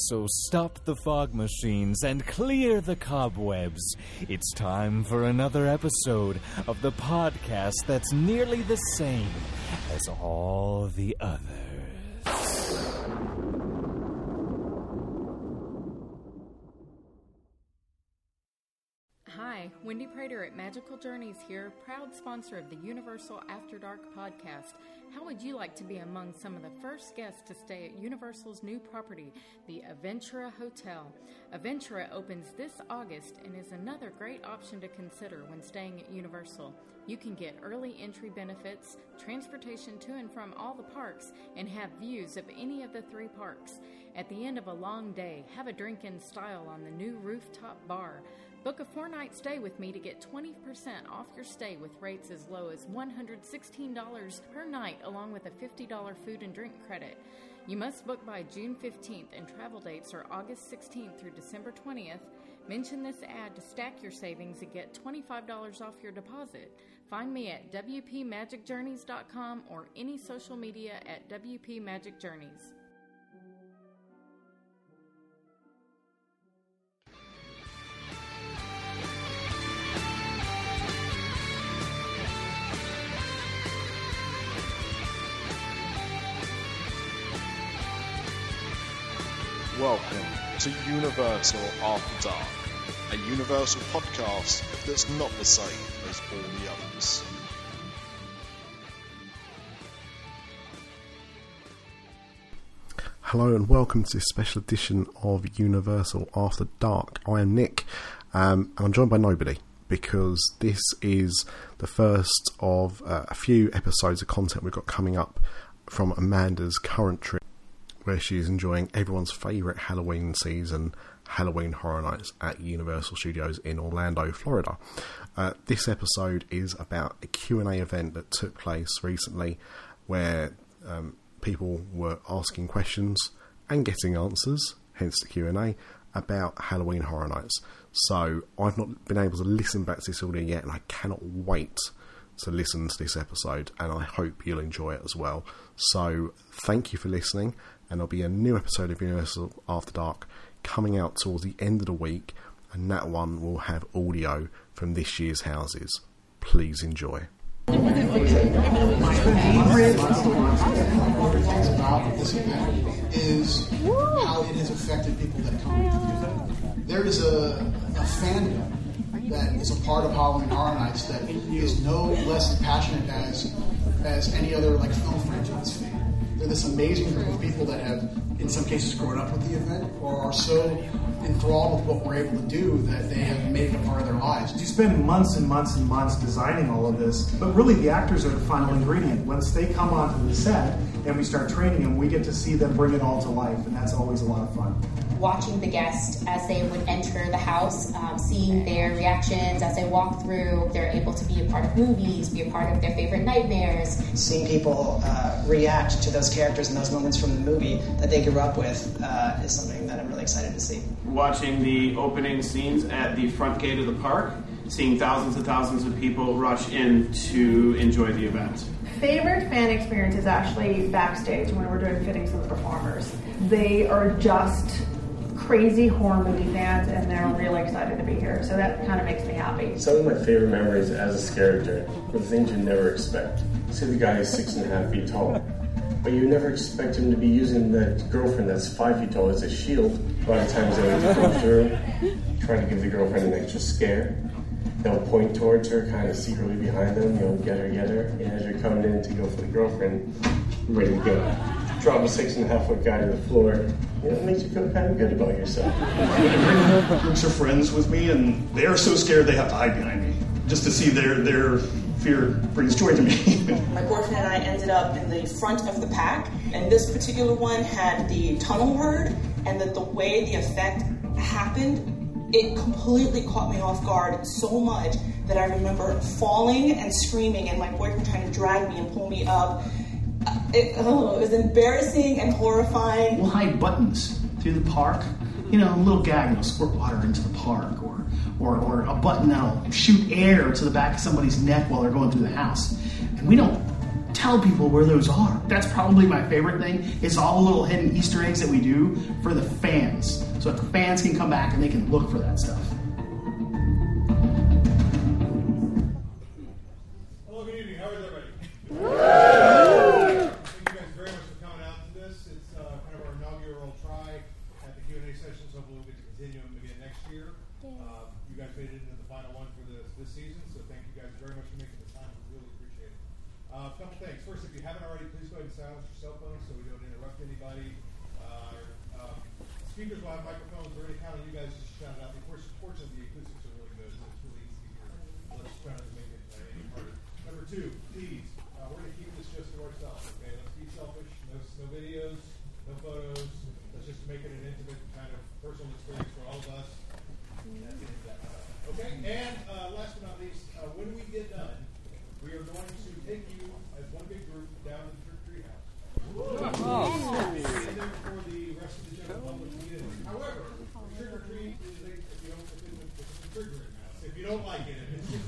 So stop the fog machines and clear the cobwebs. It's time for another episode of the podcast that's nearly the same as all the others. Wendy Prater at Magical Journeys here, proud sponsor of the Universal After Dark podcast. How would you like to be among some of the first guests to stay at Universal's new property, the Aventura Hotel? Aventura opens this August and is another great option to consider when staying at Universal. You can get early entry benefits, transportation to and from all the parks, and have views of any of the three parks. At the end of a long day, have a drink in style on the new rooftop bar. Book a four night stay with me to get 20% off your stay with rates as low as $116 per night, along with a $50 food and drink credit. You must book by June 15th, and travel dates are August 16th through December 20th. Mention this ad to stack your savings and get $25 off your deposit. Find me at WPMagicJourneys.com or any social media at WP Welcome to Universal After Dark, a Universal podcast that's not the same as all the others. Hello and welcome to this special edition of Universal After Dark. I am Nick, um, and I'm joined by nobody because this is the first of uh, a few episodes of content we've got coming up from Amanda's current trip, where she's enjoying everyone's favourite Halloween season, Halloween Horror Nights at Universal Studios in Orlando, Florida. Uh, this episode is about a Q&A event that took place recently where um, people were asking questions and getting answers, hence the Q&A, about Halloween Horror Nights. So I've not been able to listen back to this audio yet, and I cannot wait to listen to this episode, and I hope you'll enjoy it as well. So thank you for listening, and there'll be a new episode of Universal After Dark coming out towards the end of the week, and that one will have audio from this year's houses. Please enjoy. is how it has affected people that come. There is a, a fandom that is a part of Halloween Horror Nights that is no less passionate as as any other like film franchise fan. They're this amazing group of people that have, in some cases, grown up with the event or are so enthralled with what we're able to do that they have made it a part of their lives. You spend months and months and months designing all of this, but really the actors are the final ingredient. Once they come onto the set and we start training them, we get to see them bring it all to life, and that's always a lot of fun. Watching the guest as they would enter the house, um, seeing their reactions as they walk through. They're able to be a part of movies, be a part of their favorite nightmares. seeing people uh, react to those characters and those moments from the movie that they grew up with uh, is something that I'm really excited to see. watching the opening scenes at the front gate of the park, seeing thousands and thousands of people rush in to enjoy the event. favorite fan experience is actually backstage when we're doing fittings with performers. They are just crazy horror movie fans and they're really excited to be here. So that kind of makes me happy. Some of my favorite memories as a character were the things you never expect. Say the guy is six and a half feet tall, but you never expect him to be using that girlfriend that's five feet tall as a shield. A lot of times they would go through, trying to give the girlfriend an extra scare. They'll point towards her, kind of secretly behind them, you know, get her, get her. And as you're coming in to go for the girlfriend, ready to go. Drop a six and a half foot guy to the floor. You know, it makes you feel kind of good about yourself. groups of friends with me, and they are so scared they have to hide behind me. Just to see their their fear brings joy to me. My boyfriend and I ended up in the front of the pack, and this particular one had the tunnel word, and that the way the effect happened it completely caught me off guard so much that I remember falling and screaming, and my boyfriend trying to drag me and pull me up. It, oh, it was embarrassing and horrifying. We'll hide buttons through the park. You know, a little gag will squirt water into the park, or, or, or a button that'll shoot air to the back of somebody's neck while they're going through the house. And we don't tell people where those are. That's probably my favorite thing. It's all the little hidden Easter eggs that we do for the fans. So the fans can come back and they can look for that stuff. Guys very much for making the time. We really appreciate it. Uh, a couple things. First, if you haven't already, please go ahead and silence your cell phones so we don't interrupt anybody. Uh, um, speakers will have microphones. We're going to count on you guys to shout it out. Of course, fortunately, the acoustics are really good, so it's really easy to hear. Let's try not to make it uh, any harder. Number two, please, uh, we're going to keep this just to ourselves, okay? Let's be selfish. No, no videos, no photos. Let's just make it an intimate kind of personal experience for all of us. Okay, and uh, last but not least, uh, when we get done, we are going to take you as one big group down to the trick tree house. Stay there for the rest of the general public to. However, trick or treat is a, if you don't, if it's, a triggering house. If you don't like it, it's just.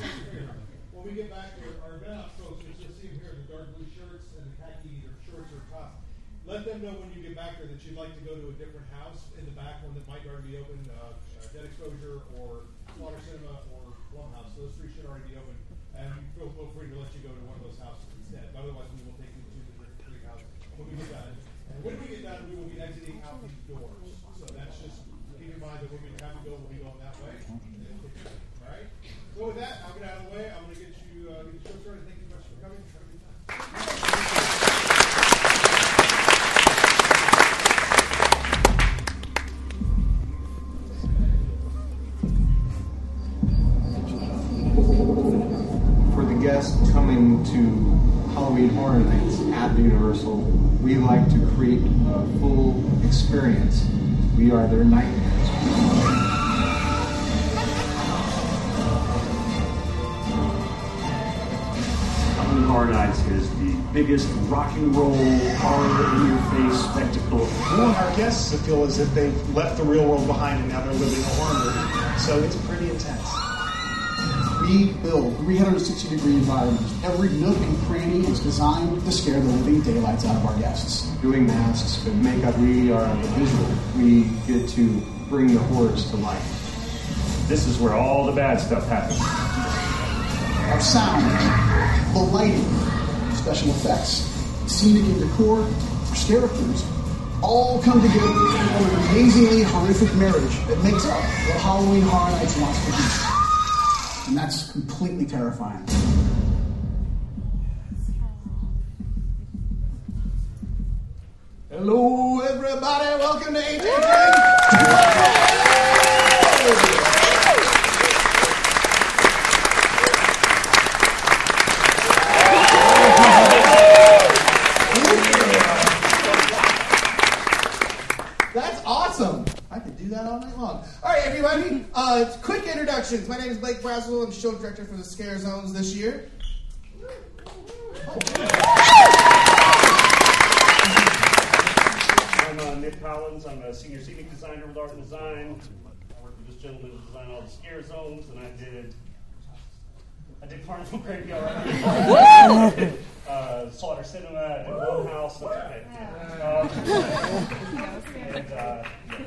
When we get back there, our event folks, which you'll see them here in the dark blue shirts and the khaki either shorts or tops, let them know when you get back there that you'd like to go to a different house in the back, one that might already be open, uh, uh, Dead Exposure or Slaughter Sinema or Blumhouse. Those three should already open. Rock and roll horror in your face spectacle. We want our guests to feel as if they've left the real world behind and now they're living a horror movie. So it's pretty intense. We build 360 degree environments. Every nook and cranny is designed to scare the living daylights out of our guests. Doing masks and makeup, we are the visual. We get to bring the horrors to life. This is where all the bad stuff happens. Our sound, the lighting, special effects, Scenic decor, the characters all come together in an amazingly horrific marriage that makes up what Halloween Horror Nights wants. And that's completely terrifying. Hello, everybody. Welcome to 18. I could do that all night long. All right, everybody. Uh, quick introductions. My name is Blake Braswell. I'm show director for the Scare Zones this year. I'm uh, Nick Collins. I'm a senior scenic designer with Art and Design. I work with this gentleman to design all the scare zones, and I did I did Carnival Graveyard, uh, Slaughter Sinema, and Blumhouse. That's okay. Um, and, uh, yeah.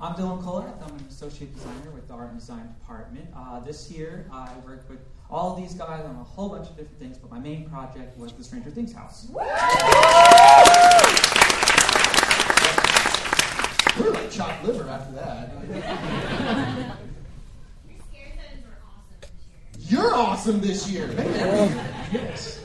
I'm Dylan Kohler. I'm an associate designer with the art and design department. Uh, this year, I worked with all of these guys on a whole bunch of different things, but my main project was the Stranger Things house. We're like chopped liver after that. You're awesome this year. yes.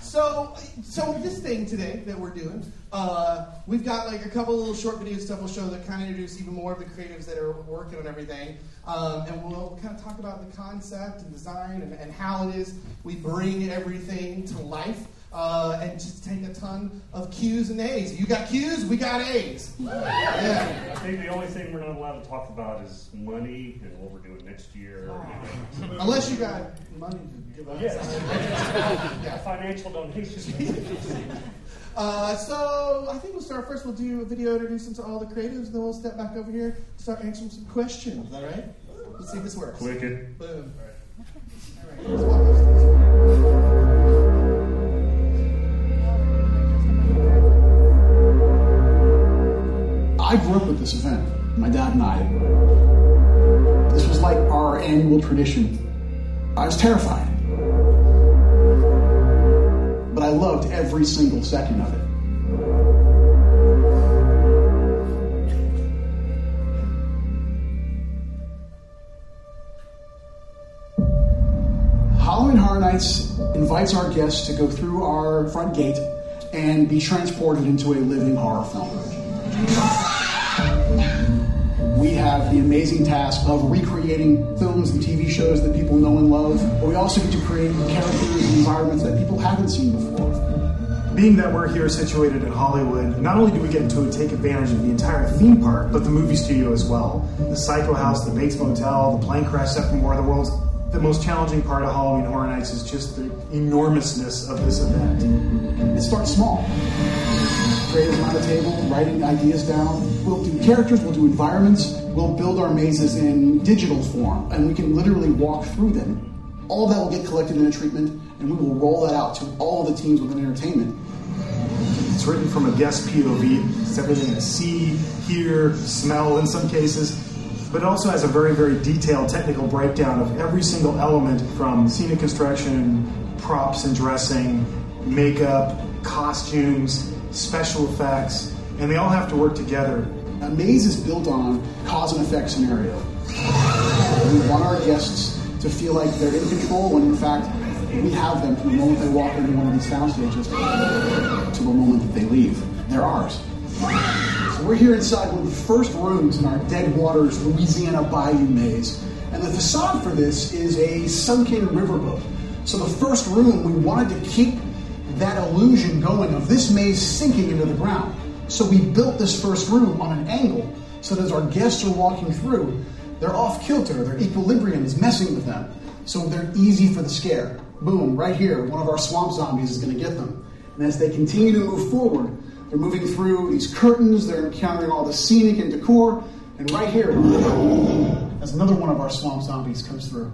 So, so this thing today that we're doing, uh, we've got like a couple little short video stuff we'll show that kind of introduce even more of the creatives that are working on everything, um, and we'll kind of talk about the concept and design and, and how it is we bring everything to life. Uh, and just take a ton of Q's and A's. You got Q's, we got A's. Yeah. I think the only thing we're not allowed to talk about is money and what we're doing next year. Unless you got money to give us. Yeah. Financial donations. Uh, so I think we'll start first. We'll do a video introducing to all the creatives, and then we'll step back over here to start answering some questions. Is that right? Let's see if this works. Click it. Boom. All right. Let's walk I grew up with this event, my dad and I. This was like our annual tradition. I was terrified. But I loved every single second of it. Halloween Horror Nights invites our guests to go through our front gate and be transported into a living horror film. We have the amazing task of recreating films and TV shows that people know and love, but we also get to create characters and environments that people haven't seen before. Being that we're here situated in Hollywood, not only do we get to take advantage of the entire theme park, but the movie studio as well. The Psycho House, the Bates Motel, the plane crash set from War of the Worlds. The most challenging part of Halloween Horror Nights is just the enormousness of this event. It starts small. Creatives on the table, writing ideas down. We'll do characters, we'll do environments, we'll build our mazes in digital form, and we can literally walk through them. All that will get collected in a treatment, and we will roll that out to all the teams within entertainment. It's written from a guest POV. It's everything to see, hear, smell in some cases. But it also has a very, very detailed technical breakdown of every single element from scenic construction, props and dressing, makeup, costumes, special effects, and they all have to work together. A maze is built on cause and effect scenario. We want our guests to feel like they're in control when in fact we have them from the moment they walk into one of these sound stages to the moment that they leave. They're ours. So we're here inside one of the first rooms in our Dead Waters Louisiana Bayou maze. And the facade for this is a sunken riverboat. So the first room, we wanted to keep that illusion going of this maze sinking into the ground. So we built this first room on an angle so that as our guests are walking through, they're off kilter, their equilibrium is messing with them. So they're easy for the scare. Boom, right here, one of our swamp zombies is going to get them. And as they continue to move forward, they're moving through these curtains, they're encountering all the scenic and decor, and right here, as another one of our swamp zombies comes through.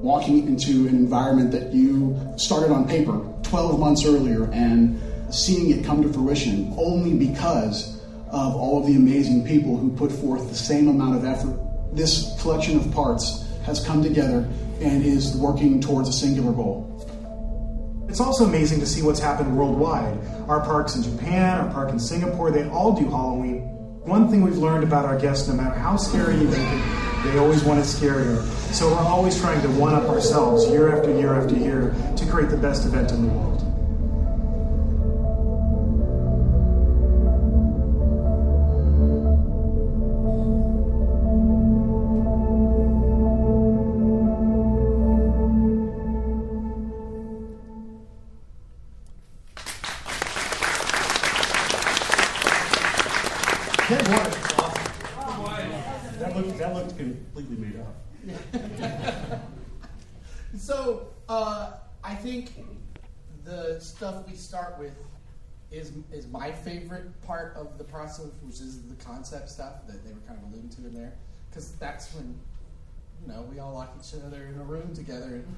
Walking into an environment that you started on paper 12 months earlier and seeing it come to fruition only because of all of the amazing people who put forth the same amount of effort. This collection of parts has come together and is working towards a singular goal. It's also amazing to see what's happened worldwide. Our parks in Japan, our park in Singapore, they all do Halloween. One thing we've learned about our guests, no matter how scary you make it, they always want it scarier. So we're always trying to one up ourselves year after year after year to create the best event in the world. My favorite part of the process, which is the concept stuff that they were kind of alluding to in there, because that's when you know we all lock each other in a room together and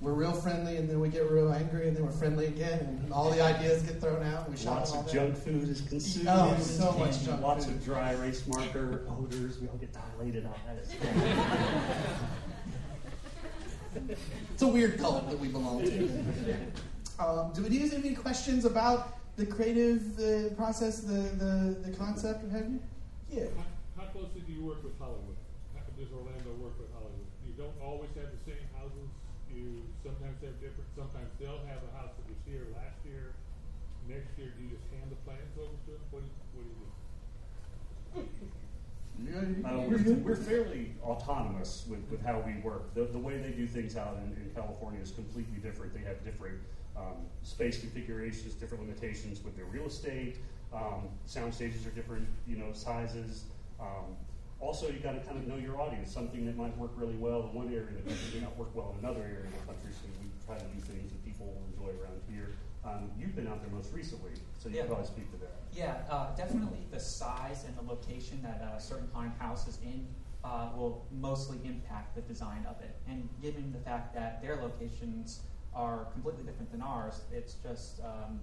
we're real friendly, and then we get real angry, and then we're friendly again, and all the ideas get thrown out. We shout Lots of that. junk food is consumed. Oh, so much junk Lots food. of dry erase marker odors. We all get dilated on that. It's a weird cult that we belong to. Um, do we have any questions about the creative uh, process, the, the, the concept, what have you? Yeah. How, how closely do you work with Hollywood? How does Orlando work with Hollywood? You don't always have the same houses. You sometimes have different. Sometimes they'll have a house that was here last year. Next year, do you just hand the plans over to them? What do you, what do, you do? Uh, we're, we're fairly autonomous with, with how we work. The, the way they do things out in, in California is completely different. They have different um, space configurations, different limitations with their real estate. Um, sound stages are different, you know, sizes. Um, also, you got to kind of know your audience. Something that might work really well in one area of the country may not work well in another area of the country. So we try to do things that people will enjoy around here. Um, you've been out there most recently, so you Yeah. can probably speak to that. Yeah, uh, definitely the size and the location that a certain haunted house is in uh, will mostly impact the design of it. And given the fact that their locations are completely different than ours, it's just um,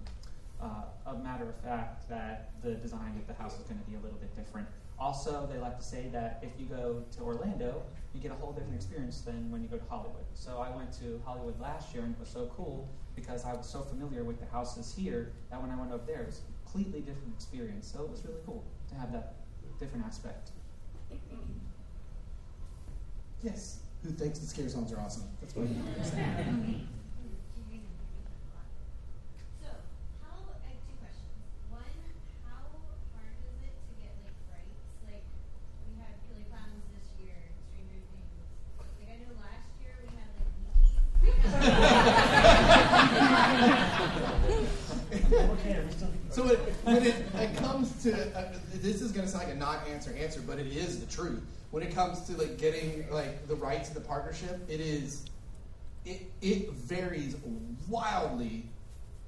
uh, a matter of fact that the design of the house is going to be a little bit different. Also, they like to say that if you go to Orlando, you get a whole different experience than when you go to Hollywood. So I went to Hollywood last year and it was so cool because I was so familiar with the houses here that when I went over there, it was a completely different experience. So it was really cool to have that different aspect. Yes. Who thinks the scare zones are awesome? That's what I'm saying. So, how, I have two questions. One, how hard is it to get like rights? Like, we had Killer Klowns this year, Stranger Things. Like, I know last year we had so when, when it, it comes to uh, this is going to sound like a not answer answer, but it is the truth. When it comes to like getting like the rights of the partnership, it is it it varies wildly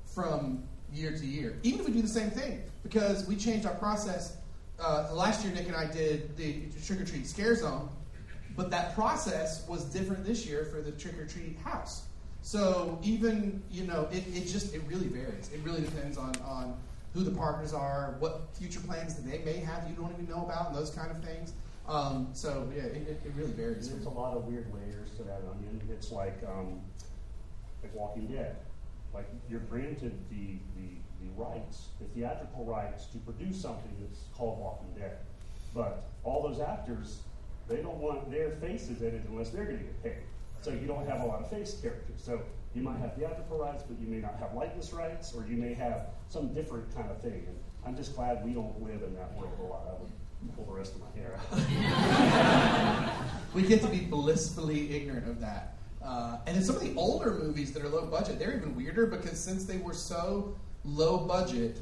from year to year. Even if we do the same thing, because we changed our process. Uh, last year, Nick and I did the trick or treat scare zone, but that process was different this year for the trick or treat house. So even you know, it, it just it really varies. It really depends on on who the partners are, what future plans that they may have you don't even know about, and those kind of things. Um, so yeah, it, it, really varies. There's a lot of weird layers to that onion. It's like um, like Walking Dead. Like you're granted the, the the rights, the theatrical rights to produce something that's called Walking Dead, but all those actors they don't want their faces in it unless they're going to get paid. So you don't have a lot of face characters. So you might have theatrical rights, but you may not have likeness rights, or you may have some different kind of thing. And I'm just glad we don't live in that world a lot. I would pull the rest of my hair out. we get to be blissfully ignorant of that. Uh, and in some of the older movies that are low budget, they're even weirder because since they were so low budget,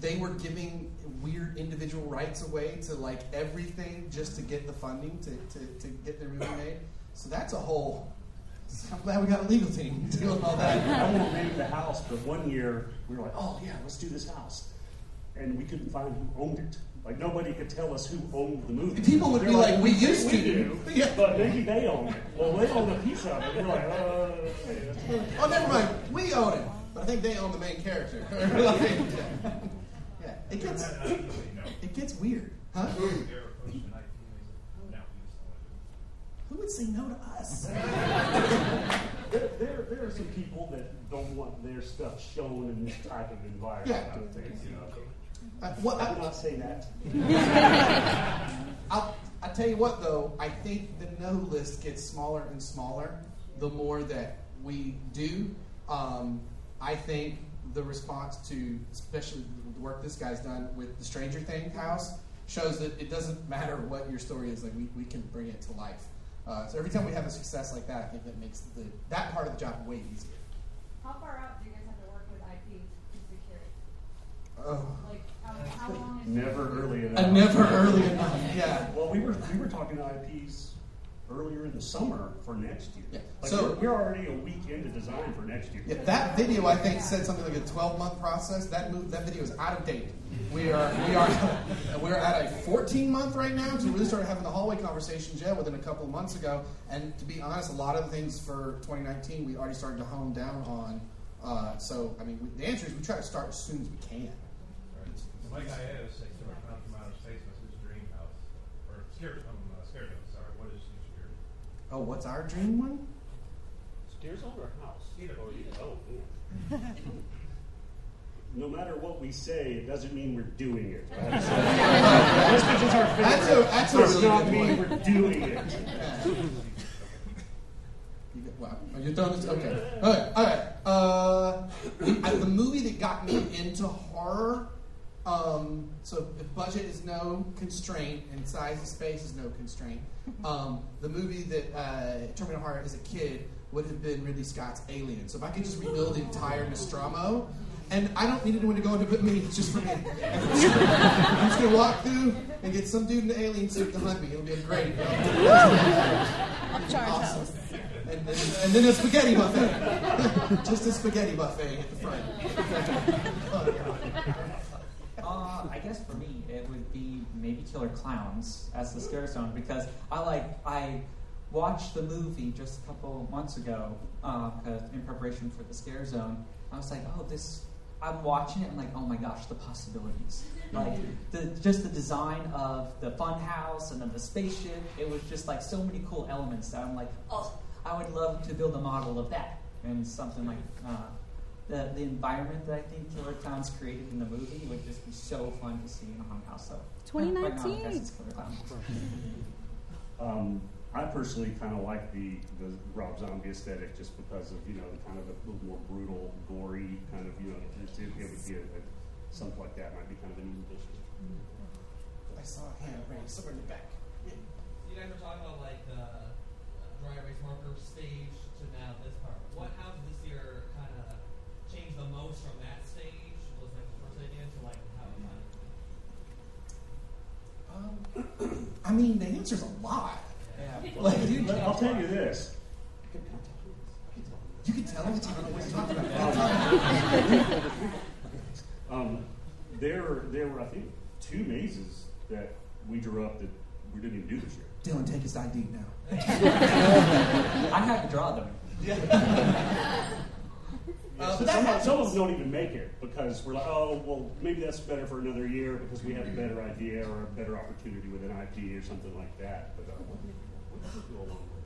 they were giving weird individual rights away to like everything just to get the funding to, to, to get their movie made. So that's a whole. I'm glad we got a legal team to deal with all that. I won't name the house, but one year we were like, oh yeah, let's do this house. And we couldn't find who owned it. Like nobody could tell us who owned the movie. People would They're be like, "We think used we to." do, Yeah. but maybe they own it. Well, they own a piece of it. We're like, uh, Oh, never mind. We own it, but I think they own the main character. Like, yeah, it gets it gets weird, huh? Who would say no to us? there, there, there are some people that don't want their stuff shown in this type of environment. Yeah. I would think, you know. Uh, what, I would not say that. I'll, I tell you what, though, I think the no list gets smaller and smaller the more that we do. Um, I think the response to, especially the work this guy's done with the Stranger Thing house, shows that it doesn't matter what your story is. Like we, we can bring it to life. Uh, so every time we have a success like that, I think that makes the, that part of the job way easier. How far out do you guys have to work with IP to secure it? Oh. Like, how, how long is Never early enough. Uh, never early enough, yeah. Well, we were we were talking to IPs earlier in the summer for next year. Yeah. Like So- we're, we're already a week into design for next year. Yeah, that video I think said something like a 12 month process. That move, that video is out of date. We are we are we're at a 14 month right now. So we really started having the hallway conversations yeah within a couple of months ago. And to be honest, a lot of the things for 2019 we already started to hone down on. Uh, so I mean, we, the answer is we try to start as soon as we can. Like I asked, like, so I found from outer space, what's his dream house? Or scared, um, uh, scared house, sorry, what is his dream? Oh, what's our dream one? Stairs over a house. Either. Or either. Oh, man. no matter what we say, it doesn't mean we're doing it. Right? Just because it's our favorite, That's a- that's a does really not good mean one. we're doing it. You got- Wow, are you done? Okay. All right. All right. Uh, the movie that got me into horror Um, so if budget is no constraint and size of space is no constraint, um, the movie that uh, Terminal Heart as a kid would have been Ridley Scott's Alien. So if I could just rebuild the entire Nostromo, and I don't need anyone to go into but me, it's just for me. I'm just gonna walk through and get some dude in the alien suit to hunt me. It'll be a great. Awesome. And then, and then a spaghetti buffet. just a spaghetti buffet at the front. Uh, I guess for me, it would be maybe Killer Klowns as the scare zone because I like I watched the movie just a couple months ago uh, 'cause in preparation for the scare zone. I was like, oh, this. I'm watching it. I'm like, oh my gosh, the possibilities. Like the, just the design of the fun house and then the spaceship. It was just like so many cool elements that I'm like, oh, I would love to build a model of that and something like. Uh, the, the environment that I think Killer Klowns created in the movie would just be so fun to see in a haunted house. So right now, I 2019. it's Killer Klowns. Um, I personally kind of like the, the Rob Zombie aesthetic just because of, you know, kind of a little more brutal, gory kind of, you know, it, it, it would be a, a, something like that might be kind of a neat addition. I saw a hand raised somewhere in the back. You guys were talking about like the uh, dry erase marker stage to now this part. What how did this year kind of change the most from that stage? Was like the first idea to like how it kind of Um, I mean, the answer's a lot. Like, you, I'll tell you this. You can tell every time I know what you're talking about. Um, there, were, there were, I think, two mazes that we drew up that we didn't even do this year. Dylan, take his ID now. I had to draw them. Uh, but some, some of them don't even make it because we're like, oh, well, maybe that's better for another year because we have a better idea or a better opportunity with an IP or something like that. But uh, we do a long way.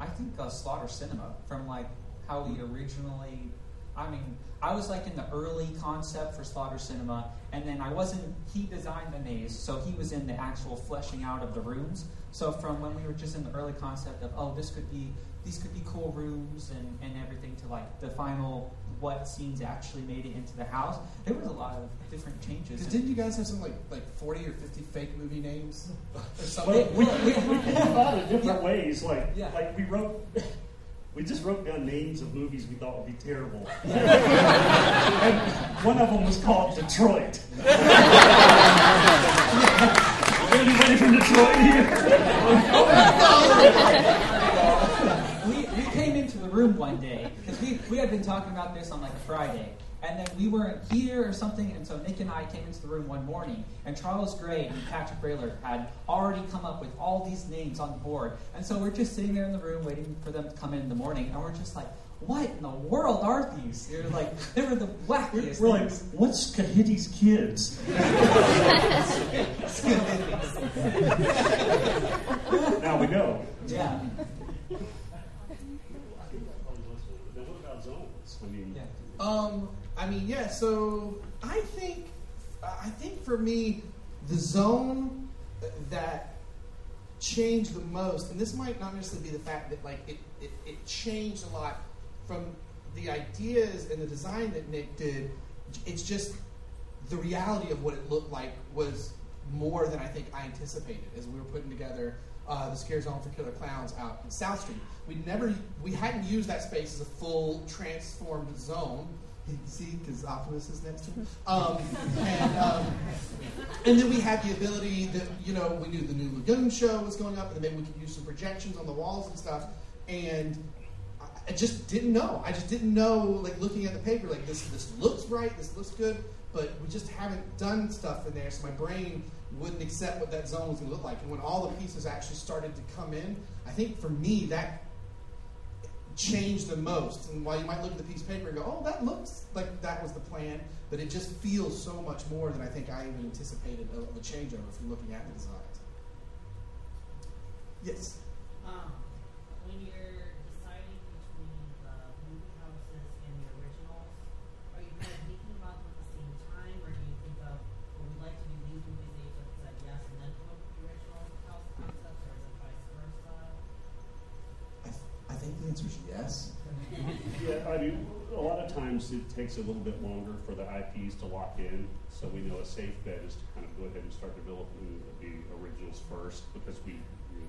I think uh, Slaughter Sinema from like how we originally. I mean, I was like in the early concept for Slaughter Sinema, and then I wasn't. He designed the maze, so he was in the actual fleshing out of the rooms. So from when we were just in the early concept of, oh, this could be these could be cool rooms and, and everything to like the final what scenes actually made it into the house. There was a lot of different changes. Didn't you guys have some like like forty or fifty fake movie names or Well, something? we, we, we thought of different ways. Like, like we wrote, we just wrote down names of movies we thought would be terrible. and one of them was called Detroit. Anybody from Detroit here? Oh, we, we came into the room one day because we, we had been talking about this on like a Friday. And then we weren't here or something, and so Nick and I came into the room one morning, and Charles Gray and Patrick Rayler had already come up with all these names on the board. And so we're just sitting there in the room waiting for them to come in in the morning, and we're just like, what in the world are these? They're like, they were the wackiest We're like, what's Kahiti's kids? now we know. Yeah. What about I mean, Um, I mean, yeah. So I think, I think for me, the zone that changed the most, and this might not necessarily be the fact that like it, it, it changed a lot from the ideas and the design that Nick did. It's just the reality of what it looked like was more than I think I anticipated as we were putting together uh, the Scare Zone for Killer Klowns out in South Street. We never, we hadn't used that space as a full transformed zone. You see because Optimus is next to him. Um, and, um, and then we had the ability that you know we knew the new Lagoon show was going up, and then maybe we could use some projections on the walls and stuff. And I- I just didn't know. I just didn't know. Like looking at the paper, like this this looks right, this looks good, but we just haven't done stuff in there. So my brain wouldn't accept what that zone was going to look like. And when all the pieces actually started to come in, I think for me that changed the most. And while you might look at the piece of paper and go, "Oh, that looks like that was the plan," but it just feels so much more than I think I even anticipated of of a changeover from looking at the designs. Yes. Um, answer is yes. Yeah, I mean, a lot of times it takes a little bit longer for the IPs to lock in, so we know a safe bet is to kind of go ahead and start developing the originals first because we, you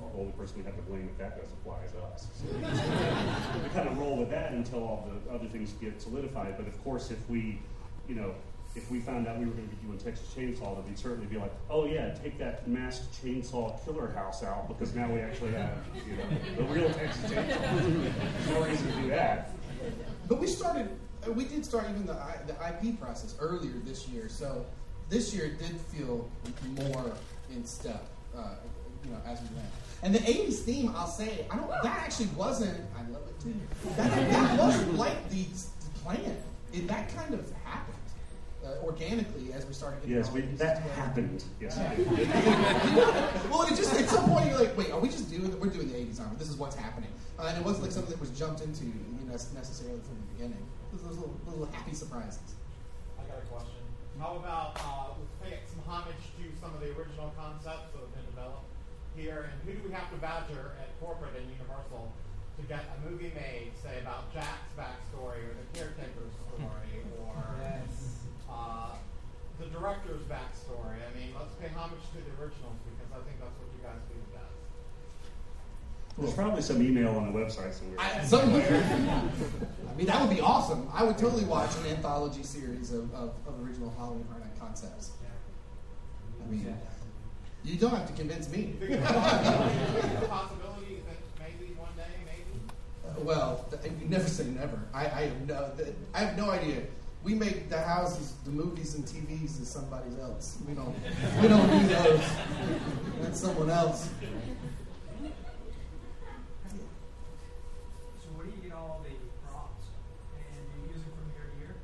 know, the only person we have to blame if that doesn't fly is us. So we, just, we kind of roll with that until all the other things get solidified. But of course, if we, you know, if we found out we were going to be doing Texas Chainsaw, then we'd certainly be like, oh yeah, take that masked chainsaw killer house out because now we actually have, you know, the real Texas Chainsaw. There's no reason to do that. But we started, uh, we did start even the, the IP process earlier this year. So this year it did feel more in step, uh, you know, as we went. And the 80s theme, I'll say, I don't, that actually wasn't, I love it too. That, that wasn't like the, the plan. It, that kind of happened. Uh, organically, as we started getting Yes, we, that together. happened. Yes, Yeah. well, it just at some point you're like, wait, are we just doing? We're doing the '80s armor. This is what's happening, uh, and it wasn't like something that was jumped into, you know, necessarily from the beginning. It those little, little happy surprises. I got a question. How about uh, let's pay some homage to some of the original concepts that have been developed here, and who do we have to badger at corporate and Universal to get a movie made, say about Jack's backstory or the caretaker's story or uh, the director's backstory? I mean, let's pay homage to the originals because I think that's what you guys do best. There's probably some email on the website somewhere. I, somewhere. I mean, that would be awesome. I would totally watch an anthology series of, of, of original Halloween Horror Night concepts. I mean, you don't have to convince me. You think it's a possibility that maybe one day, maybe? Uh, Well, th- you never say never. I, I have no, th- I have no idea. We make the houses, the movies, and TVs as somebody else. We don't, we don't do those. That's someone else. So where do you get all the props? And you use them from year to year?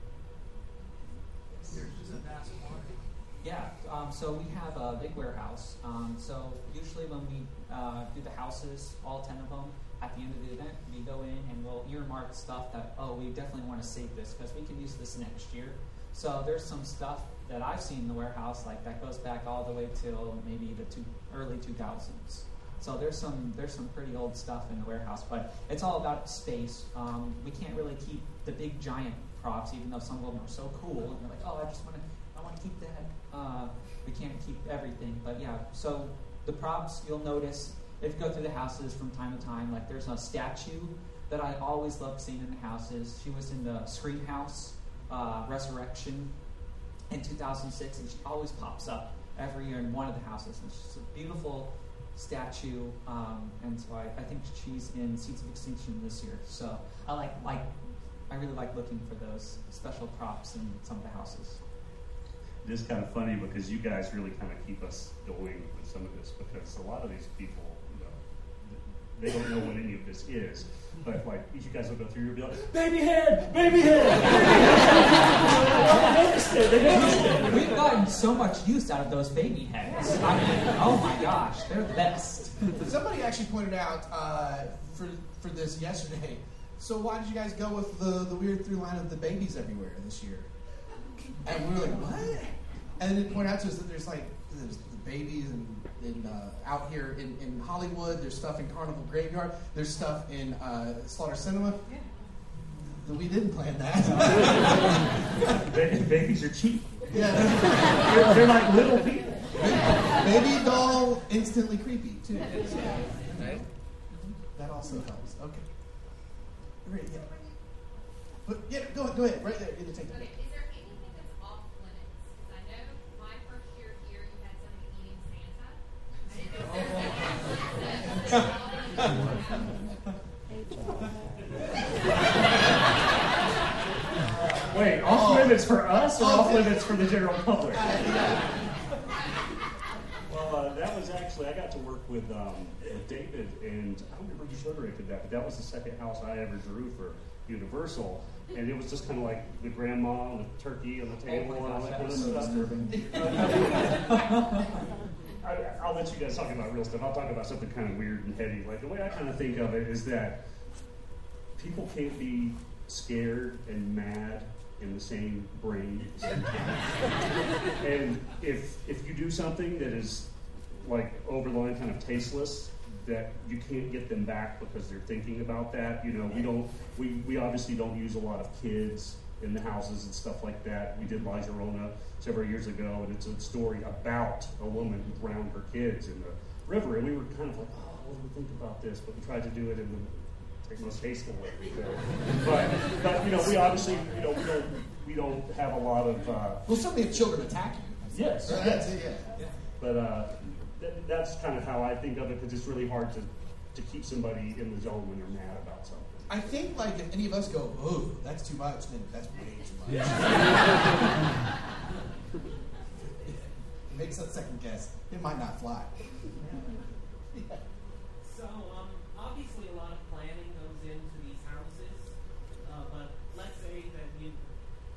There's just a vast quantity. Yeah, um, so we have a big warehouse. Um, so usually when we uh, do the houses, all 10 of them, at the end of the event, we go in and we'll earmark stuff that, oh, we definitely want to save this because we can use this next year. So there's some stuff that I've seen in the warehouse, like that goes back all the way till maybe the two, early 2000s. So there's some there's some pretty old stuff in the warehouse, but it's all about space. Um, we can't really keep the big giant props, even though some of them are so cool. And you're like, oh, I just want to I want to keep that. Uh, we can't keep everything, but yeah. So the props you'll notice you go through the houses from time to time, like there's a statue that I always loved seeing in the houses. She was in the Scream House uh, Resurrection in 2006, and she always pops up every year in one of the houses. And she's a beautiful statue, um, and so I, I think she's in Seeds of Extinction this year. So I like like I really like looking for those special props in some of the houses. It is kind of funny because you guys really kind of keep us going with some of this because a lot of these people, they don't know what any of this is. But like, you guys will go through, you'll be like, baby head, baby head. they noticed it. They noticed it. We've gotten so much use out of those baby heads. I mean, oh my gosh, they're the best. Somebody actually pointed out uh, for for this yesterday. So why did you guys go with the, the weird through line of the babies everywhere this year? And we were like, what? And then it pointed out to us that there's like there's the babies and in, uh, out here in, in Hollywood. There's stuff in Carnival Graveyard. There's stuff in uh, Slaughter Sinema. We didn't plan that. Babies are cheap. Yeah. They're, they're like little people. Baby doll, instantly creepy too. So, that also helps. Okay. Great. Yeah. But yeah, go ahead. Go ahead. Right there. In the tank. Okay, Wait, off limits for us or off limits for the general public? Well, uh, that was actually, I got to work with, um, with David, and I don't remember you showed directed that, but that was the second house I ever drew for Universal. And it was just kind of like the grandma and the turkey on the table Oh my and all that that kind of was so stuff. I, I'll let you guys talk about real stuff. I'll talk about something kind of weird and heavy. Like the way I kind of think of it is that people can't be scared and mad in the same brain. at the same time. and if if you do something that is like over the line kind of tasteless, that you can't get them back because they're thinking about that. You know, we don't, we, we obviously don't use a lot of kids in the houses and stuff like that. We did La Llorona several years ago, and it's a story about a woman who drowned her kids in the river, and we were kind of like, oh, what do we think about this? But we tried to do it in the most tasteful way we could. But, but you know, we obviously, you know, we don't, we don't have a lot of. Uh, Well, certainly if children attack you. Yes, That's yes. it, yeah. But uh, th- that's kind of how I think of it because it's really hard to, to keep somebody in the zone when they're mad about something. I think like if any of us go, oh, that's too much, then that's way too much. it makes us second guess. It might not fly. So, um, obviously, a lot of planning goes into these houses. Uh, but let's say that you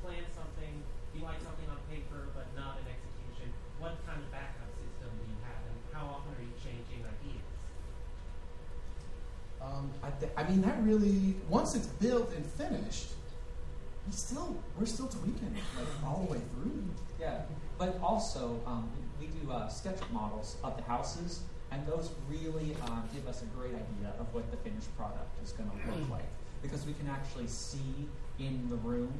plan something, you like something on paper, but not in execution. What kind of backup system do you have, and how often are you changing ideas? Um, I, mean, that really once it's built and finished, we still we're still tweaking it like all the way through. Yeah, but also um, we do uh, SketchUp models of the houses, and those really uh, give us a great idea of what the finished product is going to look like because we can actually see in the room.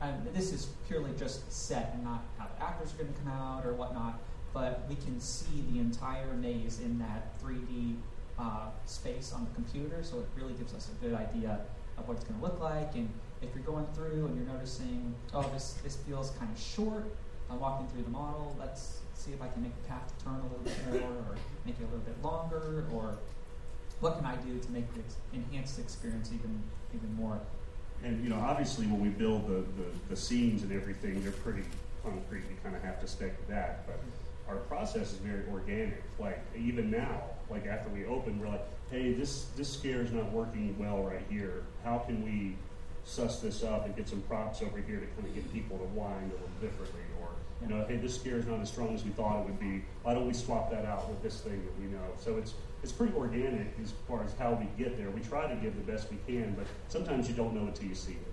And this is purely just set and not how the actors are going to come out or whatnot, but we can see the entire maze in that 3D uh, space on the computer, so it really gives us a good idea of what it's going to look like. And if you're going through and you're noticing, oh, this, this feels kind of short, I'm walking through the model, let's see if I can make the path turn a little bit more or make it a little bit longer, or what can I do to make ex- enhance the experience even, even more. And you know, obviously, when we build the, the, the scenes and everything, they're pretty concrete. You kind of have to stick to that. But our process is very organic. Like even now, like after we open, we're like, hey, this this scare is not working well right here. How can we suss this up and get some props over here to kind of get people to wind a little differently? Or you know, hey, this scare is not as strong as we thought it would be. Why don't we swap that out with this thing that we know? So it's it's pretty organic as far as how we get there. We try to give the best we can, but sometimes you don't know until you see it.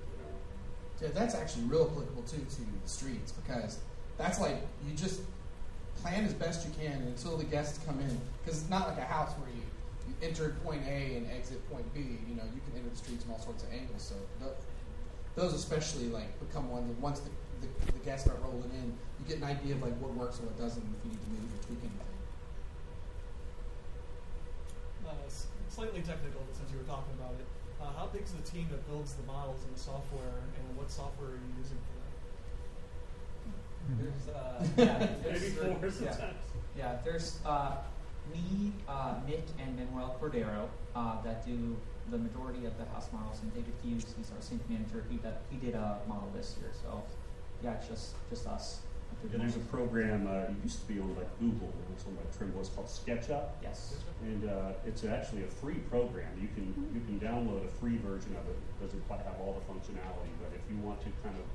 Yeah, that's actually real applicable too to the streets because that's like you just plan as best you can until the guests come in because it's not like a house where you, you enter point A and exit point B. You know, you can enter the streets from all sorts of angles. So th- those especially like become one that once the, the, the guests start rolling in, you get an idea of like what works and what doesn't, if you need to move or tweak anything. Uh, slightly technical, since you were talking about it, uh, how big is the team that builds the models and the software, and what software are you using for? There's, uh, yeah, there's, Maybe four yeah. sometimes. Yeah, there's uh, me, uh, Nick, and Manuel Cordero uh, that do the majority of the house models, and David Hughes, he's our sync manager. He did, he did a model this year, so yeah, it's just just us. that And there's a program, uh, it used to be on like Google, and it's on like Trimble, it's called SketchUp. Yes. And uh, it's actually a free program. You can you can download a free version of it. It doesn't quite have all the functionality, but if you want to kind of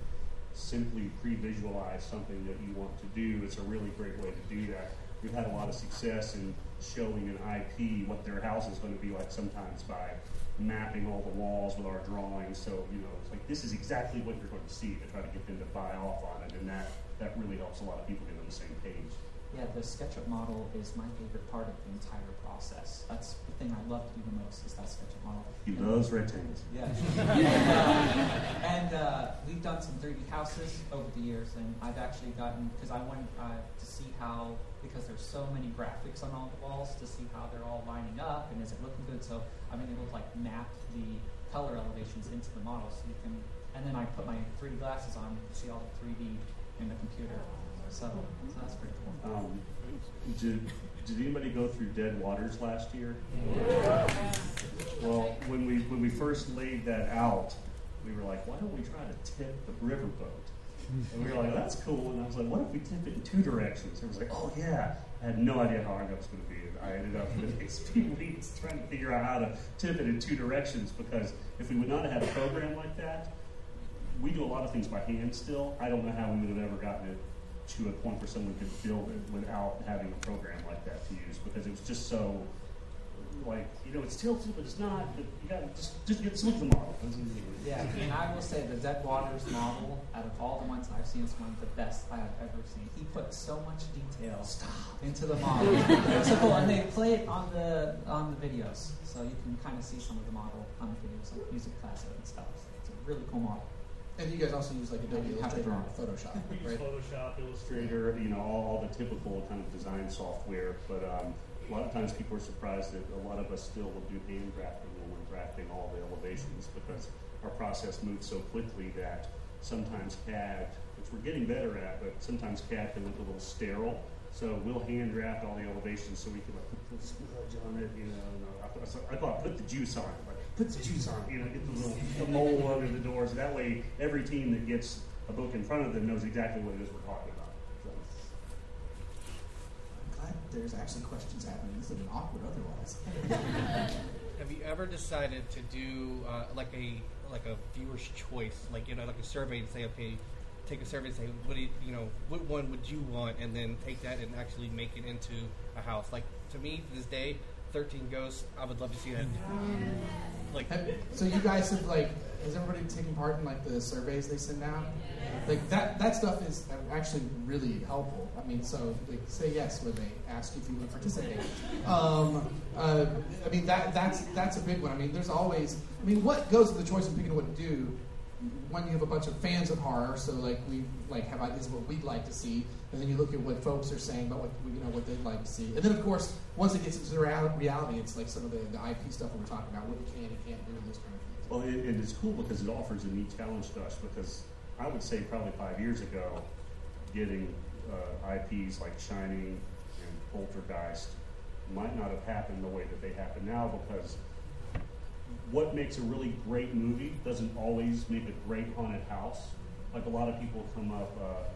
simply pre-visualize something that you want to do, it's a really great way to do that. We've had a lot of success in showing an IP what their house is going to be like sometimes by mapping all the walls with our drawings. So, you know, it's like this is exactly what you're going to see to try to get them to buy off on it. And that, that really helps a lot of people get on the same page. Yeah, the SketchUp model is my favorite part of the entire process. That's the thing I love to do the most is that SketchUp model. He And- loves rectangles. Yeah. and uh, and uh, we've done some 3D houses over the years, and I've actually gotten because I wanted uh, to see how because there's so many graphics on all the walls to see how they're all lining up and is it looking good. So I've been able to like map the color elevations into the model, so you can. And then I put my 3D glasses on to see all the 3D in the computer. So, so that's pretty cool. Um, did, did anybody go through Dead Waters last year? Well, when we when we first laid that out, we were like, why don't we try to tip the riverboat? And we were like, that's cool. And I was like, what if we tip it in two directions? And I was like, oh yeah. I had no idea how hard that was going to be. I ended up with XP weeks trying to figure out how to tip it in two directions because if we would not have had a program like that, we do a lot of things by hand still. I don't know how we would have ever gotten it to a point where someone could build it without having a program like that to use because it was just so like you know it's tilted, but it's not. But you got to just just get look at the model. Yeah, and I will say the Dead Waters model, out of all the ones I've seen, is one of the best I have ever seen. He put so much detail into the model. it's so cool, and they play it on the on the videos, so you can kind of see some of the model on the videos, like music class and stuff. So it's a really cool model. And you guys also use like Adobe You have to Illustrator draw. and Photoshop, We use right? Photoshop, Illustrator, you know, all, all the typical kind of design software. But um, a lot of times people are surprised that a lot of us still will do hand drafting when we're drafting all the elevations because our process moves so quickly that sometimes CAD, which we're getting better at, but sometimes CAD can look a little sterile. So we'll hand draft all the elevations so we can like put the smudge on it, you know. and, uh, I, thought- I thought put the juice on it, like put the juice on it, you know, get the little the mole under the doors. That way, every team that gets a book in front of them knows exactly what it is we're talking about. So. I'm glad there's actually questions happening. This would have been awkward otherwise. Have you ever decided to do uh, like a like a viewer's choice, like you know, like a survey and say, okay, take a survey and say, what do you, you know, what one would you want, and then take that and actually make it into a house. Like to me, to this day, Thirteen Ghosts, I would love to see that. Like, So you guys have like, has everybody taken part in like the surveys they send out? Like that that stuff is actually really helpful. I mean, so like say yes when they ask you if you want to participate. Um, uh, I mean that that's that's a big one. I mean, there's always. I mean, what goes to the choice of picking what to do when you have a bunch of fans of horror, so like we like have ideas of what we'd like to see, and then you look at what folks are saying about what you know what they'd like to see, and then of course once it gets into reality, it's like some of the, the IP stuff we're talking about, what you can and can't do, those kind of things. Well, and, and it's cool because it offers a neat challenge to us because I would say probably five years ago, getting uh, IPs like Shining and Poltergeist might not have happened the way that they happen now because what makes a really great movie doesn't always make a great haunted house. Like a lot of people come up, uh,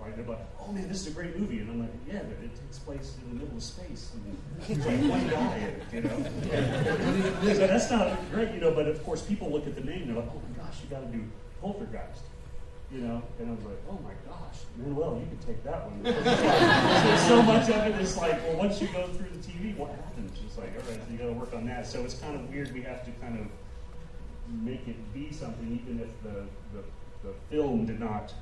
like they're like, "Oh man, this is a great movie," and I'm like, "Yeah, but it takes place in the middle of space, and there's like one guy in it, you know." so that's not great, you know. But of course, people look at the name, and they're like, "Oh my gosh, you got to do Poltergeist," you know. And I was like, "Oh my gosh, Manuel, you could take that one." There's so much of it is like, well, once you go through the TV, what happens? It's like, all right, so you got to work on that. So it's kind of weird. We have to kind of make it be something, even if the, the, the film did not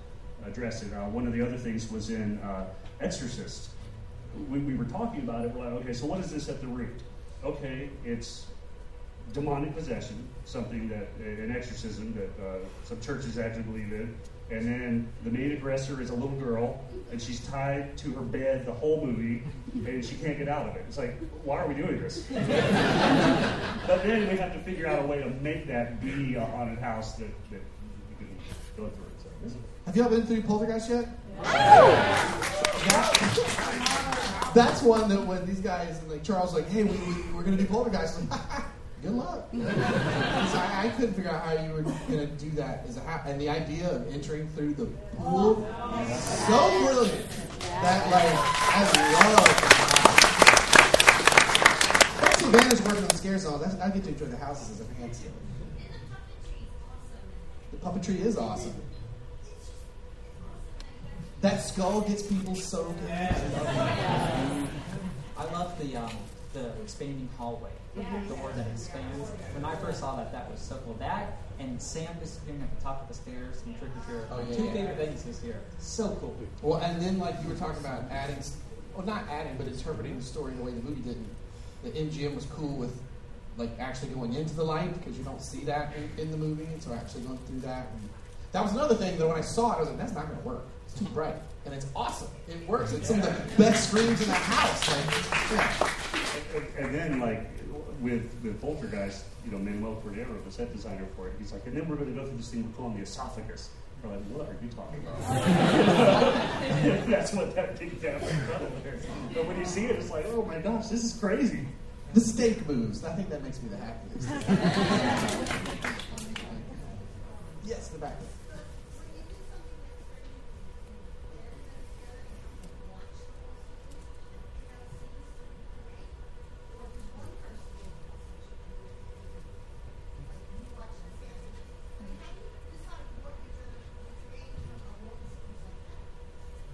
address it. Uh, one of the other things was in uh, Exorcist. When we were talking about it, we're like, okay, so what is this at the root? Okay, it's demonic possession, something that, an exorcism that uh, some churches actually believe in. And then the main aggressor is a little girl, and she's tied to her bed the whole movie, and she can't get out of it. It's like, why are we doing this? but then we have to figure out a way to make that be a haunted house that, that you can go through. So this Have y'all been through Poltergeist yet? That- that's one that when these guys like Charles like, hey, we, we we're gonna do Poltergeist. Good luck. I, I couldn't figure out how you were gonna do that as a ha- and the idea of entering through the pool, so brilliant. That like I love. That's the advantage working on the scare zone. That's, I get to enjoy the houses as a fan still. The puppetry is awesome. That skull gets people so good. I love the um, the expanding hallway, the door that expands. When I first saw that, that was so cool. That and Sam disappearing at the top of the stairs and Trick or Treat. Oh, yeah, two yeah. favorite things this year. So cool. Well, and then like you were talking about adding, well, not adding, but interpreting the story in the way the movie didn't. The MGM was cool with like actually going into the light because you don't see that in, in the movie, and so actually going through that. And that was another thing that when I saw it, I was like, that's not going to work. It's too bright, and it's awesome. It works. It's some of the best screens in the house. Like, yeah. And, and then, like, with, with Poltergeist, you know, Manuel Cordero, the set designer for it, he's like, and then we're going to go through this thing we're calling the esophagus. We're like, what are you talking about? That's what that big gap in front. But when you see it, it's like, oh my gosh, this is crazy. The steak moves. I think that makes me the happiest. yes, the back.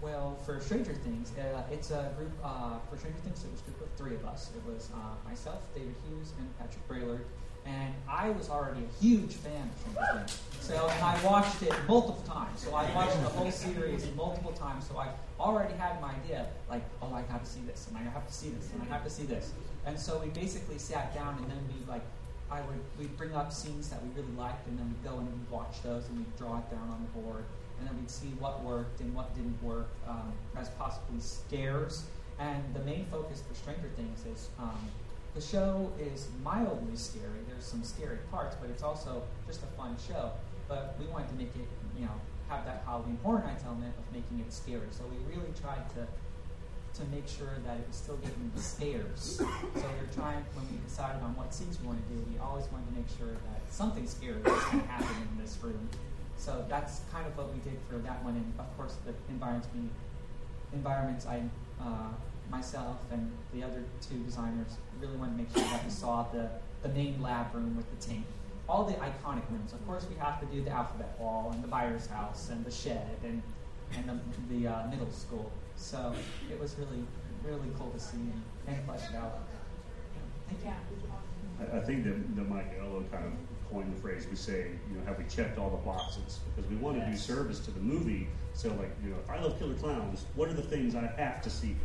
Well, for Stranger Things, uh, it's a group. Uh, for Stranger Things, it was a group of three of us. It was uh, myself, David Hughes, and Patrick Braillard. And I was already a huge fan of Stranger Things. So, and I watched it multiple times. So I watched the whole series multiple times. So I already had my idea, like, oh, I got to see this, and I have to see this, and I have to see this. And so we basically sat down, and then we like, I would we'd bring up scenes that we really liked, and then we'd go and we'd watch those, and we'd draw it down on the board and then we'd see what worked and what didn't work um, as possibly scares. And the main focus for Stranger Things is um, the show is mildly scary. There's some scary parts, but it's also just a fun show. But we wanted to make it, you know, have that Halloween Horror Nights element of making it scary. So we really tried to to make sure that it was still giving the scares. So we were trying when we decided on what scenes we wanted to do. We always wanted to make sure that something scary was going to happen in this room. So that's kind of what we did for that one, and of course the environments we environments I uh, myself and the other two designers really wanted to make sure that we saw the the main lab room with the tank, all the iconic rooms. Of course, we have to do the alphabet wall and the Byers' house and the shed and and the, the uh, middle school. So it was really really cool to see and, and flesh it out. Thank you. I, I think that, that Mike Aiello kind of coined the phrase. We say, you know, have we checked all the boxes? Because we want to do service to the movie. So, like, you know, if I love Killer Klowns, what are the things I have to see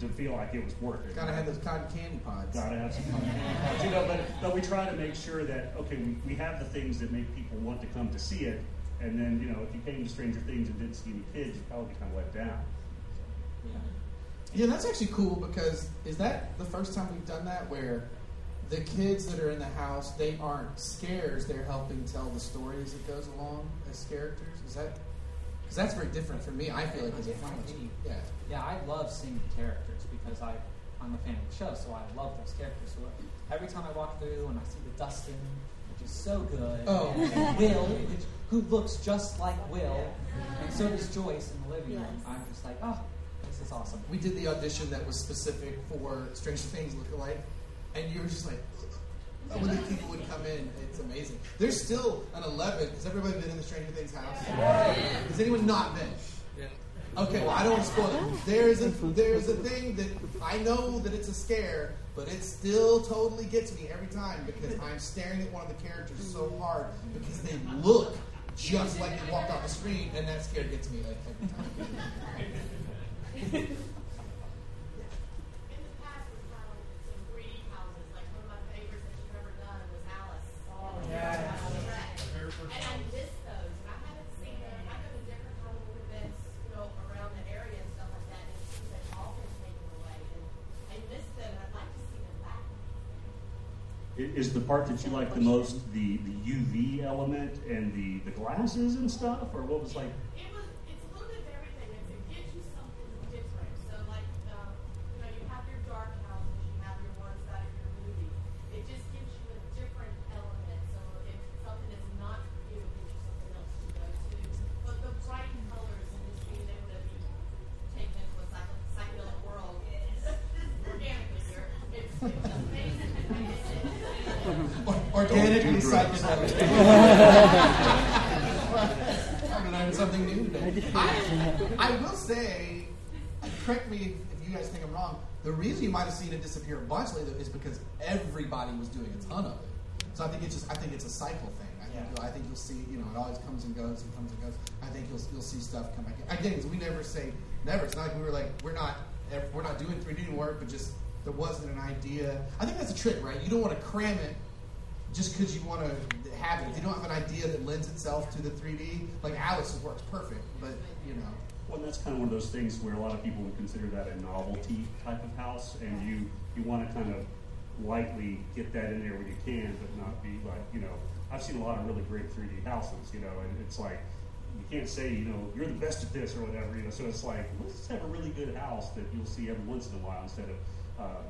to mm-hmm. feel like it was worth it? Gotta have those cotton candy pods. Gotta have some cotton candy pods. You know, but, but we try to make sure that, okay, we, we have the things that make people want to come to see it. And then, you know, if you came to Stranger Things and didn't see any kids, you'd probably be kind of let down. Yeah. Yeah, that's actually cool because is that the first time we've done that where the kids that are in the house they aren't scares they're helping tell the story as it goes along as characters is that because that's very different for me i feel like as a fan yeah Yeah, I love seeing the characters because I, I'm a fan of the show, so I love those characters. So every time I walk through and I see the Dustin, which is so good, Oh. and, and Will, which, who looks just like Will, and so does Joyce in the living room, Yes. I'm just like, oh, this is awesome. we did the audition that was specific for stranger things look-alike and you were just like when the people would come in it's amazing. There's still an 11 has everybody been in the stranger things house? Has anyone not been? Okay, well, I don't want to spoil it. There's a there's a thing that I know that it's a scare, but it still totally gets me every time because I'm staring at one of the characters so hard because they look just like they walked off the screen, and that scare gets me like every time. Is the part that you like the most the, the UV element and the, the glasses and stuff? Or what was like, It Organically psychedelic. I'm learning something new today. I, I will say, correct me if you guys think I'm wrong. The reason you might have seen it disappear a bunch lately is because everybody was doing a ton of it. So I think it's just I think it's a cycle thing. I think you'll, I think you'll see you know it always comes and goes and comes and goes. I think you'll you'll see stuff come back. Again, we never say never. It's not like we were like we're not we're not doing 3D work, but just there wasn't an idea. I think that's a trick, right? You don't want to cram it just because you want to have it. If you don't have an idea that lends itself to the 3D, like Alice's works perfect, but you know. well, that's kind of one of those things where a lot of people would consider that a novelty type of house, and you, you want to kind of lightly get that in there when you can, but not be like, you know, I've seen a lot of really great 3D houses, you know, and it's like, you can't say, you know, you're the best at this or whatever, you know, so it's like, let's just have a really good house that you'll see every once in a while instead of uh,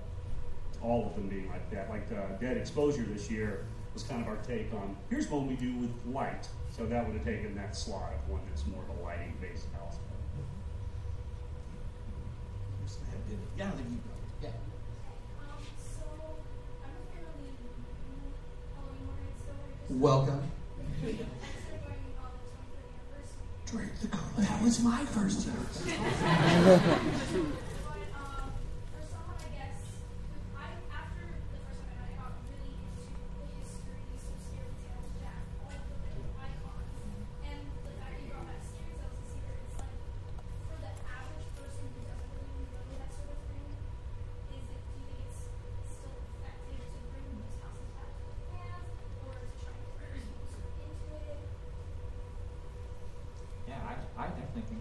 all of them being like that. Like uh, Dead Exposure this year was kind of our take on here's one we do with light. So that would have taken that slot of one that's more of a lighting based house. Yeah, I think you. Yeah. Um, so I'm a fan of the new Halloween Horror Nights store. Just Welcome. I started going on the 23rd anniversary. Drink the That was my first year.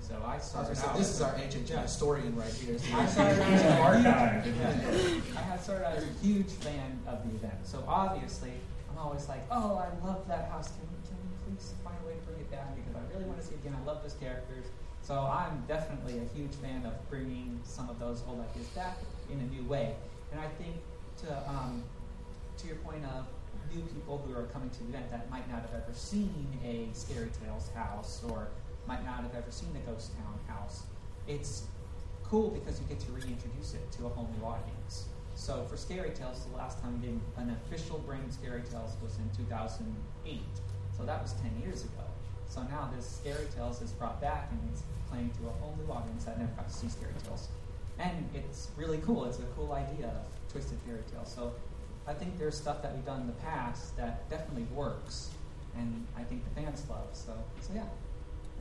so. I started So out. this is our ancient historian right here. I started out as a Archive. huge, yeah, I had started out as a huge fan of the event. So obviously, I'm always like, oh, I love that house. Can we, can we please find a way to bring it down because I really want to see it again. I love those characters. So I'm definitely a huge fan of bringing some of those old ideas back in a new way. And I think to um, to your point of new people who are coming to the event that might not have ever seen a Scary Tales house or might not have ever seen a Ghost Town house, it's cool because you get to reintroduce it to a whole new audience. So for Scary Tales, the last time we did an official brand Scary Tales was in 2008. So that was 10 years ago. So now this Scary Tales is brought back and it's playing to a whole new audience that never got to see Scary Tales. And it's really cool. It's a cool idea of Twisted Fairy Tale. So I think there's stuff that we've done in the past that definitely works, and I think the fans love. So, so yeah.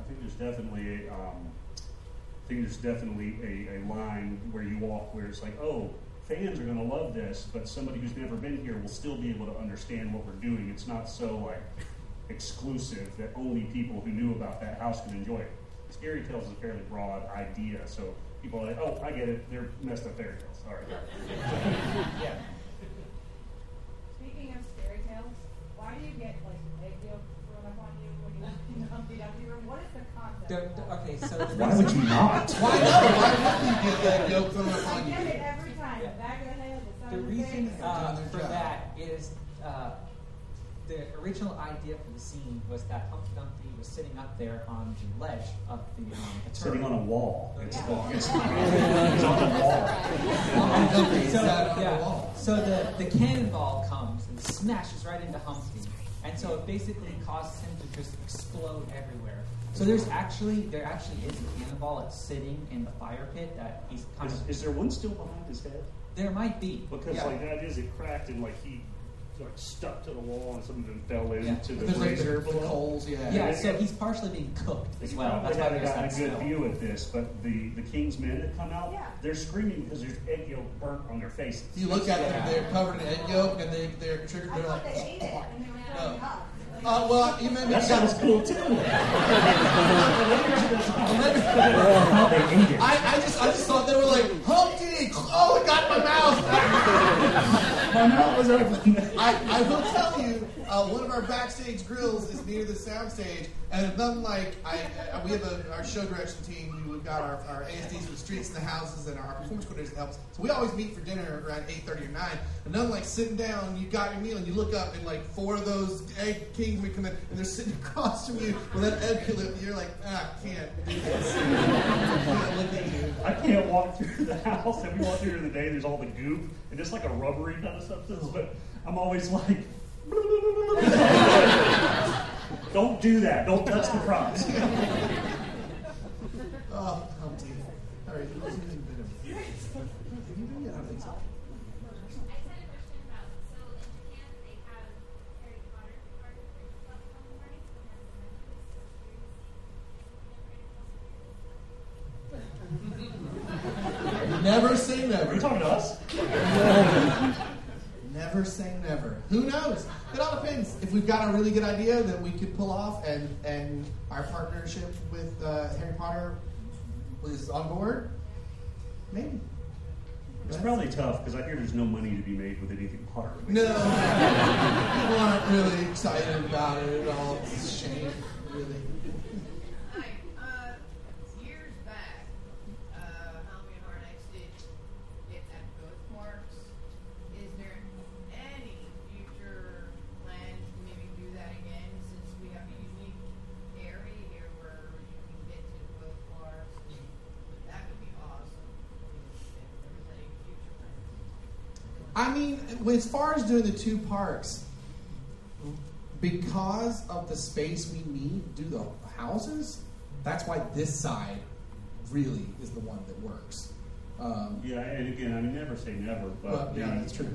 I think there's definitely a, um, I think there's definitely a, a line where you walk where it's like, oh, fans are going to love this, but somebody who's never been here will still be able to understand what we're doing. It's not so like exclusive that only people who knew about that house can enjoy it. Scary Tales is a fairly broad idea, so people are like, oh, I get it. They're messed up fairy tales. All right. yeah. Speaking of scary tales, why do you get like egg yolk thrown up on you when you walk in the Humpty Dumpty room? What is the concept? The- the- okay, so Why would you not? Why not? Why wouldn't you get that yolk thrown up I get you? it every time. The back of the head, the The reason uh, for job. that is uh, the original idea for the scene was that Humpty Dumpty was sitting up there on the ledge of the um, the Sitting on a wall. It's Yeah. the- It's on the wall. Dumpty so, on the yeah, wall. so the, the cannonball comes and smashes right into Humpty, and so it basically causes him to just explode everywhere. So there's actually there actually is a cannonball that's sitting in the fire pit that he's kind Is, of. is there one still behind his head? There might be Because yeah. like that is it cracked and like he like stuck to the wall and some of them fell Yeah. into the There's like the, the coals, yeah. Yeah, it- so it- he's partially being cooked as well. That's why haven't there's that a good smell. view at this, but the, the King's men that come out, Yeah. they're screaming because there's egg yolk burnt on their faces. You look at them, they're covered in egg yolk, and they, they're triggered. They're thought like, they ate it and they were throwing No. up. Uh, well, you made me That sounds cool too. They ate it. I, I just I just thought they were like Humpty. Oh, it got my mouth. My mouth was open. I, I will tell you, uh, one of our backstage grills is near the soundstage, and nothing like I, I we have a, our show direction team. We've got our, our ASDs for the streets and the houses, and our performance coordinators that helps. So we always meet for dinner around eight thirty or nine. And nothing like sitting down, you got your meal, and you look up, and like four of those egg kings we come in, and they're sitting across from you with that egg clip. And you're like, ah, I can't do this. I can't walk through the house. Every walk through the day, there's all the goop and just like a rubbery kind of substance. But I'm always like, don't do that. Don't touch the props. Oh, Humpty. All right, who's even been a- you been yet? I don't think so. Never say never. Are you talking to us? Never say never. Who knows? It all depends. If we've got a really good idea that we could pull off, and and our partnership with uh, Harry Potter is on board, maybe. It's probably tough because I hear there's no money to be made with anything Potter. No, people aren't really excited about it at all. It's a shame, really. I mean, as far as doing the two parks, because of the space we need to do the houses, that's why this side really is the one that works. Um, Yeah, and again, I never say never, but Well, yeah, you know, that's true.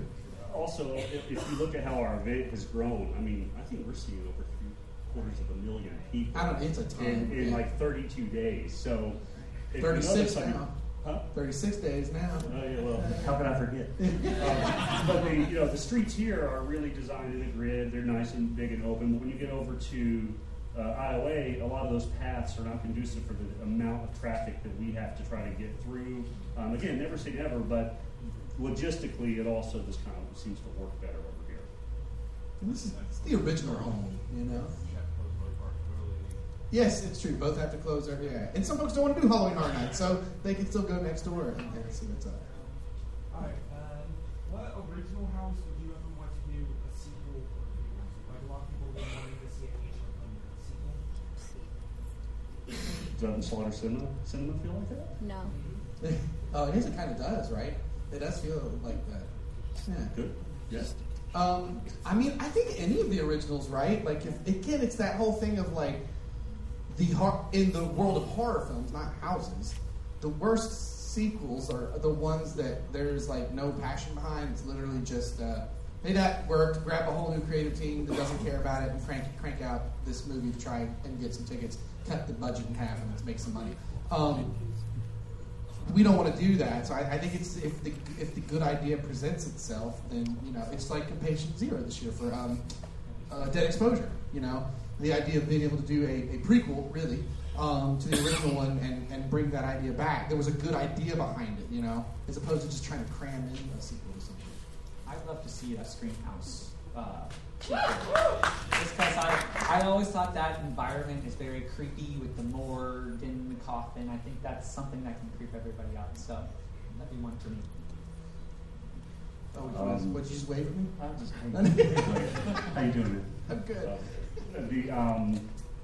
Also, if, if you look at how our event has grown, I mean, I think we're seeing over three quarters of a million people. I don't- it's a ton, in, in yeah. like 32 days. So, if you 36 notice, I mean- now. Huh? 36 days now. Oh yeah, well, how can I forget? um, but the you know the streets here are really designed in a grid. They're nice and big and open. But when you get over to uh, IOA, a lot of those paths are not conducive for the amount of traffic that we have to try to get through. Um, again, never say never, but logistically, it also just kind of seems to work better over here. And this is it's the original home, you know. Yes, it's true. Both have to close every day. And some folks don't want to do Halloween Horror Nights, so they can still go next door and, and see what's up. Alright, um, what original house would you ever want to do a sequel for? Like a lot of people have been wanting to see a Asian sequel. Doesn't Slaughter Sinema, cinema feel like that? No. oh, I guess it kind of does, right? It does feel like that. Yeah. Good. Yes. Um, I mean, I think any of the originals, right? Like, if, again, it's that whole thing of like the in the world of horror films, not houses. The worst sequels are the ones that there's like no passion behind. It's literally just uh, hey, that worked. Grab a whole new creative team that doesn't care about it and crank crank out this movie to try and get some tickets. Cut the budget in half and let's make some money. Um, we don't want to do that. So I, I think it's if the if the good idea presents itself, then you know it's like a patient zero this year for um, uh, dead exposure. You know, the idea of being able to do a, a prequel really um, to the original one and, and bring that idea back. There was a good idea behind it. You know, as opposed to just trying to cram in a sequel or something. I'd love to see a Scream House. Uh, just because I, I always thought that environment is very creepy with the morgue and the coffin. I think that's something that can creep everybody out. So that'd be one for me. Oh, would you, guys- Um, would you just wave at me? I'm just How you doing? man? I'm good. The, um,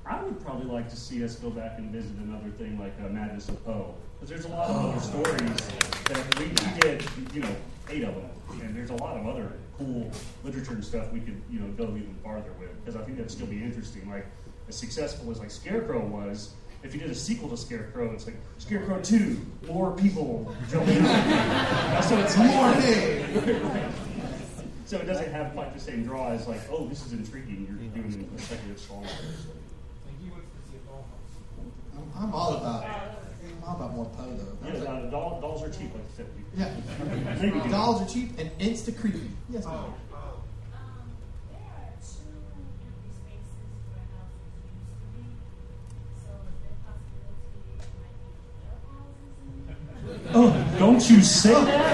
I would probably like to see us go back and visit another thing like uh, Madness of Poe. Because there's a lot of other stories that we, we did, you know, eight of them. And there's a lot of other cool literature and stuff we could, you know, go even farther with. Because I think that'd still be interesting. Like, as successful as like Scarecrow was, if you did a sequel to Scarecrow, it's like Scarecrow 2, more people jumping out. so it's More hay. So it doesn't have quite the same draw as like, oh, this is intriguing. You're doing a speculative strong. Like you went to see a dollhouse. I'm, I'm all about I'm all about more Poe though. Yeah, uh, doll, dolls are cheap, like you said. Yeah. Dolls are cheap and insta creepy. Yes, ma'am. Oh, Oh, don't you say that!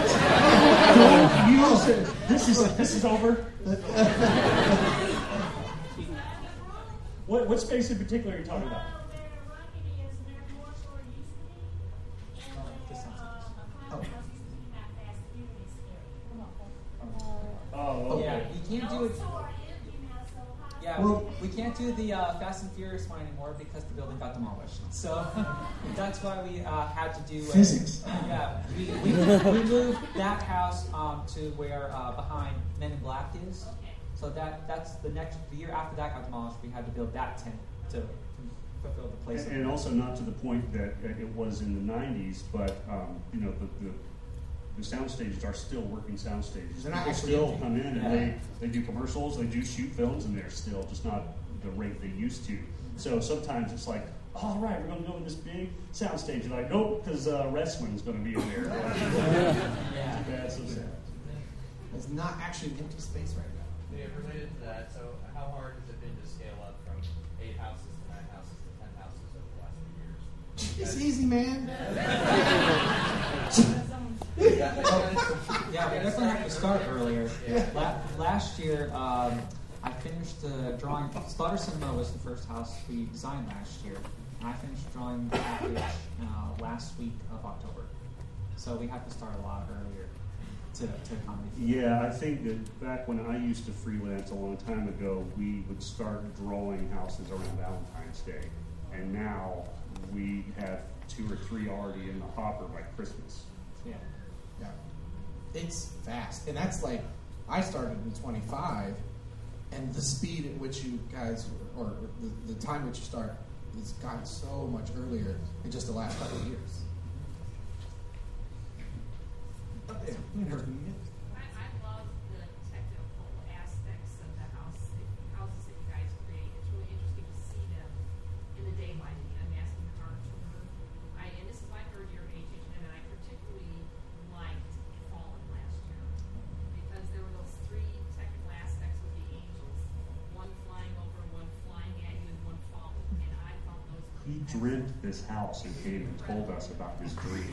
This is this is over. what what space in particular are you talking about? Do the uh, Fast and Furious one anymore because the building got demolished. So that's why we uh, had to do uh, Physics. Yeah, we, we, we moved that house um, to where uh, behind Men in Black is. So that that's the next the year after that got demolished. We had to build that tent to, to fulfill the place. And, and also not to the point that it was in the '90s, but um, you know the, the the sound stages are still working sound stages. They're People still come in and Yeah. they, they do commercials, they do shoot films, and they're still just not the rate they used to. So sometimes it's like, all right, we're going to go in this big sound stage. You're like, nope, because uh, wrestling's going to be in there. Yeah. Too bad, so sad. There's not actually an empty space right now. Yeah, related to that, so how hard has it been to scale up from eight houses to nine houses to ten houses over the last few years? It's easy, man. yeah, we definitely have to start earlier. La- last year, um, I finished the drawing. Slaughter Sinema was the first house we designed last year, and I finished drawing the package uh, last week of October. So we have to start a lot earlier to, to accommodate. Yeah, I think that back when I used to freelance a long time ago, we would start drawing houses around Valentine's Day. And now we have two or three already in the hopper by Christmas. Yeah. Yeah. It's fast. And that's like, I started in 25, and the speed at which you guys, or the, the time which you start, has gotten so much earlier in just the last couple of years. And came and told us about his dream.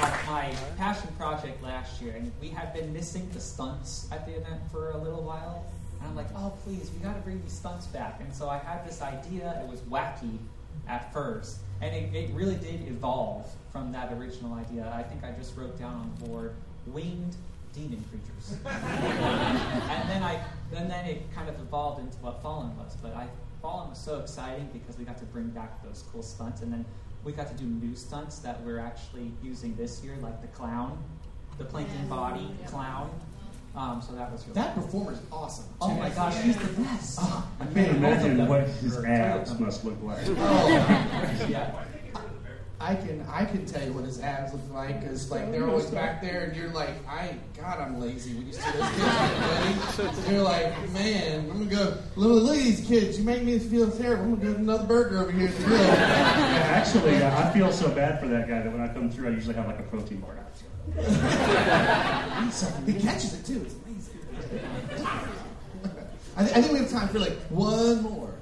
Was my passion project last year, and we had been missing the stunts at the event for a little while. And I'm like, oh, please, we got to bring these stunts back. And so I had this idea. It was wacky at first, and it, it really did evolve from that original idea. I think I just wrote down on the board winged demon creatures, and then I, and then it kind of evolved into what Fallen was. But I, Fallen was so exciting because we got to bring back those cool stunts, and then we got to do new stunts that we're actually using this year, like the clown, the planking body clown. Um, so that was really That performer's awesome. Oh too. my gosh, he's the best. Oh, I can't imagine what his abs two of them. must look like. Oh. yeah. I can I can tell you what his abs look like because like they're always back there and you're like I God I'm lazy when you see those kids. You're like man I'm gonna go look, look at these kids you make me feel terrible I'm gonna get another burger over here at the grill. Yeah, actually, uh, I feel so bad for that guy that when I come through, I usually have like a protein bar. he catches it too it's amazing. I, th- I think we have time for like one more.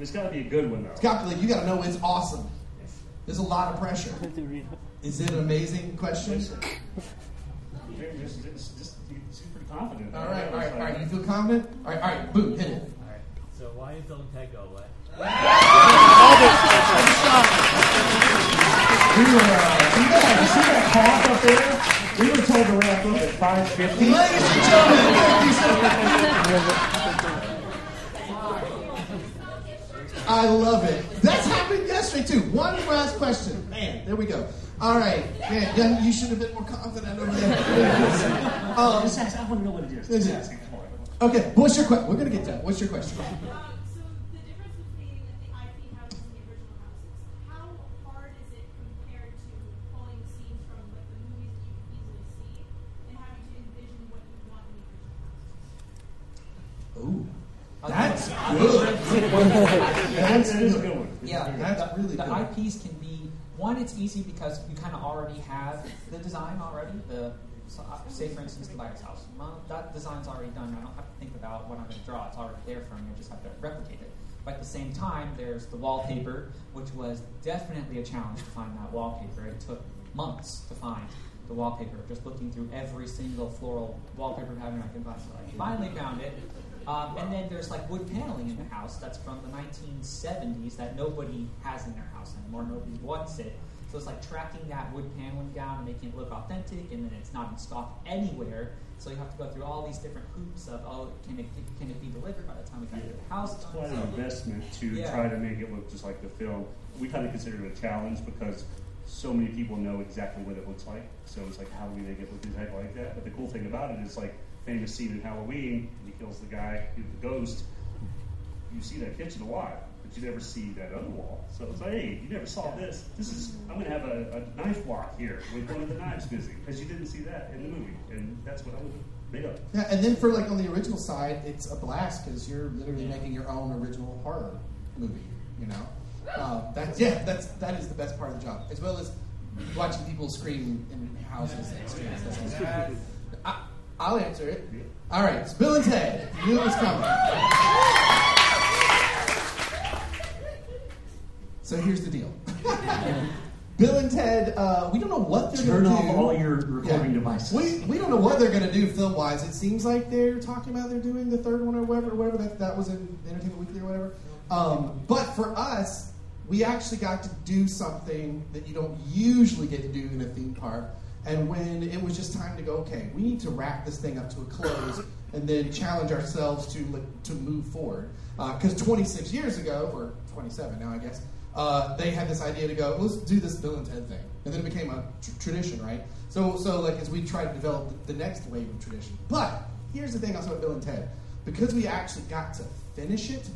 It's got to be a good one though. Scott, like you got to know it's awesome. There's a lot of pressure. Is it an amazing question? Just, just, just, just, you seem pretty confident. All right, all right, all right. You feel confident? All right, all right. Boom, hit it. So why is Zone Tag go away? We were, uh, yeah, you see that cough up there? We were told to wrap up at 5.50. Ladies and gentlemen, I love it. That's happened yesterday too. One last question. Man, there we go. All right. Man, yeah, you should have been more confident over there. Um, Just ask, I want to know what it is. Is Just ask it. Come on. okay, what's your question? We're going to get to that. What's your question? Um, so the difference between the IP houses and the original houses, how hard is it compared to pulling scenes from like the movies that you can easily see and having to envision what you want in the original houses? Ooh. That's good. That's That is good Yeah, That's the, really the good. IPs can be one. It's easy because you kind of already have the design already. The so, uh, say for instance the Byers' house. Well, that design's already done. I don't have to think about what I'm going to draw. It's already there for me. I just have to replicate it. But at the same time, there's the wallpaper, which was definitely a challenge to find that wallpaper. It took months to find the wallpaper. Just looking through every single floral wallpaper pattern I could find. So I finally found it. Um, and then there's like wood paneling in the house that's from the 1970s that nobody has in their house anymore. Nobody wants it. So it's like tracking that wood paneling down and making it look authentic, and then it's not in stock anywhere. So you have to go through all these different hoops of oh, can it can it be delivered by the time we got to the house? It's quite an investment to Yeah. try to make it look just like the film. We kind of consider it a challenge because so many people know exactly what it looks like. So it's like, how do we make it look exactly like that? But the cool thing about it is like famous scene in Halloween, kills the guy, the ghost. You see that kitchen a lot, but you never see that other wall. So it's like, hey, you never saw this. This is I'm gonna have a, a knife walk here with one of the knives missing because you didn't see that in the movie, and that's what I would made up. Yeah, and then for like on the original side, it's a blast because you're literally making your own original horror movie. You know, uh, that's yeah, that's that is the best part of the job, as well as watching people scream in houses and streets. That's awesome. I'll answer it. All right, it's Bill and Ted. Knew it was coming. So here's the deal. Bill and Ted, uh, we don't know what they're Turn going off to do. all your recording devices. We, we don't know what they're going to do film wise. It seems like they're talking about they're doing the third one or whatever, or whatever that, that was in Entertainment Weekly or whatever. Um, but for us, we actually got to do something that you don't usually get to do in a theme park. And when it was just time to go, okay, we need to wrap this thing up to a close and then challenge ourselves to to move forward. Because 26 years ago, or 27 now, I guess, uh, they had this idea to go, let's do this Bill and Ted thing, and then it became a tr- tradition, right? So, so like as we try to develop the, the next wave of tradition. But here's the thing, also about Bill and Ted. because we actually got to finish it,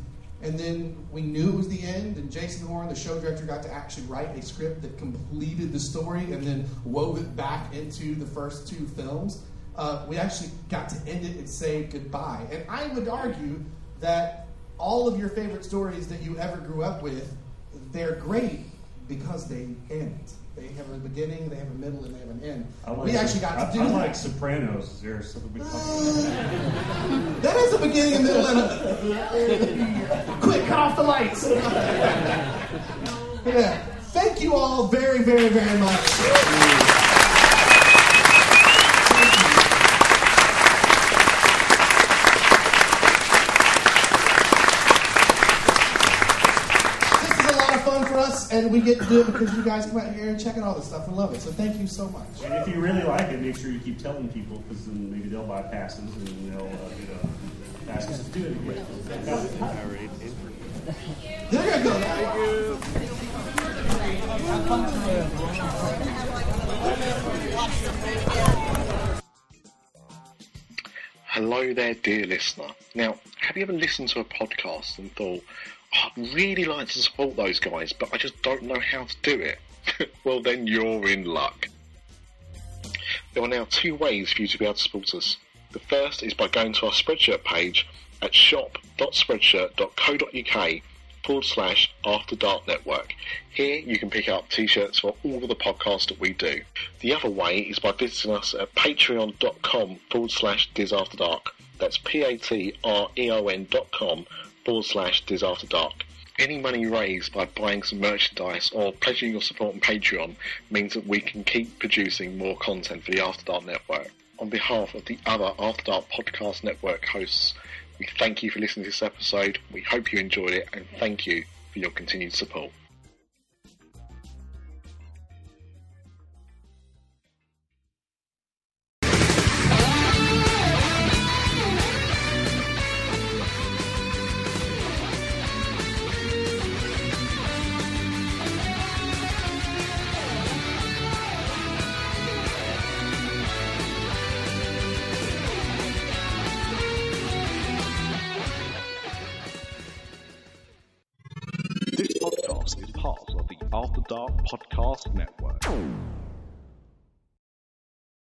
and then we knew it was the end, and Jason Horn, the show director, got to actually write a script that completed the story and then wove it back into the first two films. Uh, we actually got to end it and say goodbye. And I would argue that all of your favorite stories that you ever grew up with, they're great because they end. They have a beginning, they have a middle, and they have an end. Like we actually got I, to do I that. like Sopranos. Is there something we talk That a beginning, a middle, and a. Quick, cut off the lights. yeah. Thank you all very, very, very much. This is a lot of fun for us, and we get to do it because you guys come out here and check out all this stuff and love it. So thank you so much. And if you really like it, make sure you keep telling people because then maybe they'll buy passes and they'll uh, get a passes to do it again. There you go. Hello there, dear listener. Now, have you ever listened to a podcast and thought, "Oh, I'd really like to support those guys, but I just don't know how to do it? well, then you're in luck. There are now two ways for you to be able to support us. The first is by going to our Spreadshirt page at shop.spreadshirt.co.uk forward slash After Dark Network. Here you can pick up t-shirts for all of the podcasts that we do. The other way is by visiting us at patreon.com forward slash Diz After Dark. That's P-A-T-R-E-O-N dot com forward slash Diz After Dark. Any money raised by buying some merchandise or pledging your support on Patreon means that we can keep producing more content for the After Dark Network. On behalf of the other After Dark Podcast Network hosts, we thank you for listening to this episode. We hope you enjoyed it and thank you for your continued support. Part of the After Dark Podcast Network.